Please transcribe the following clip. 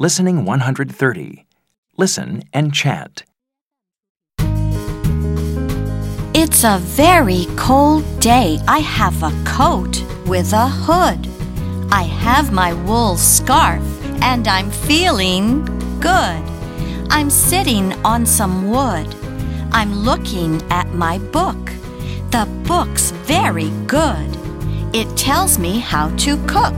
Listening 130. Listen and chant. It's a very cold day. I have a coat with a hood. I have my wool scarf and I'm feeling good. I'm sitting on some wood. I'm looking at my book. The book's very good. It tells me how to cook.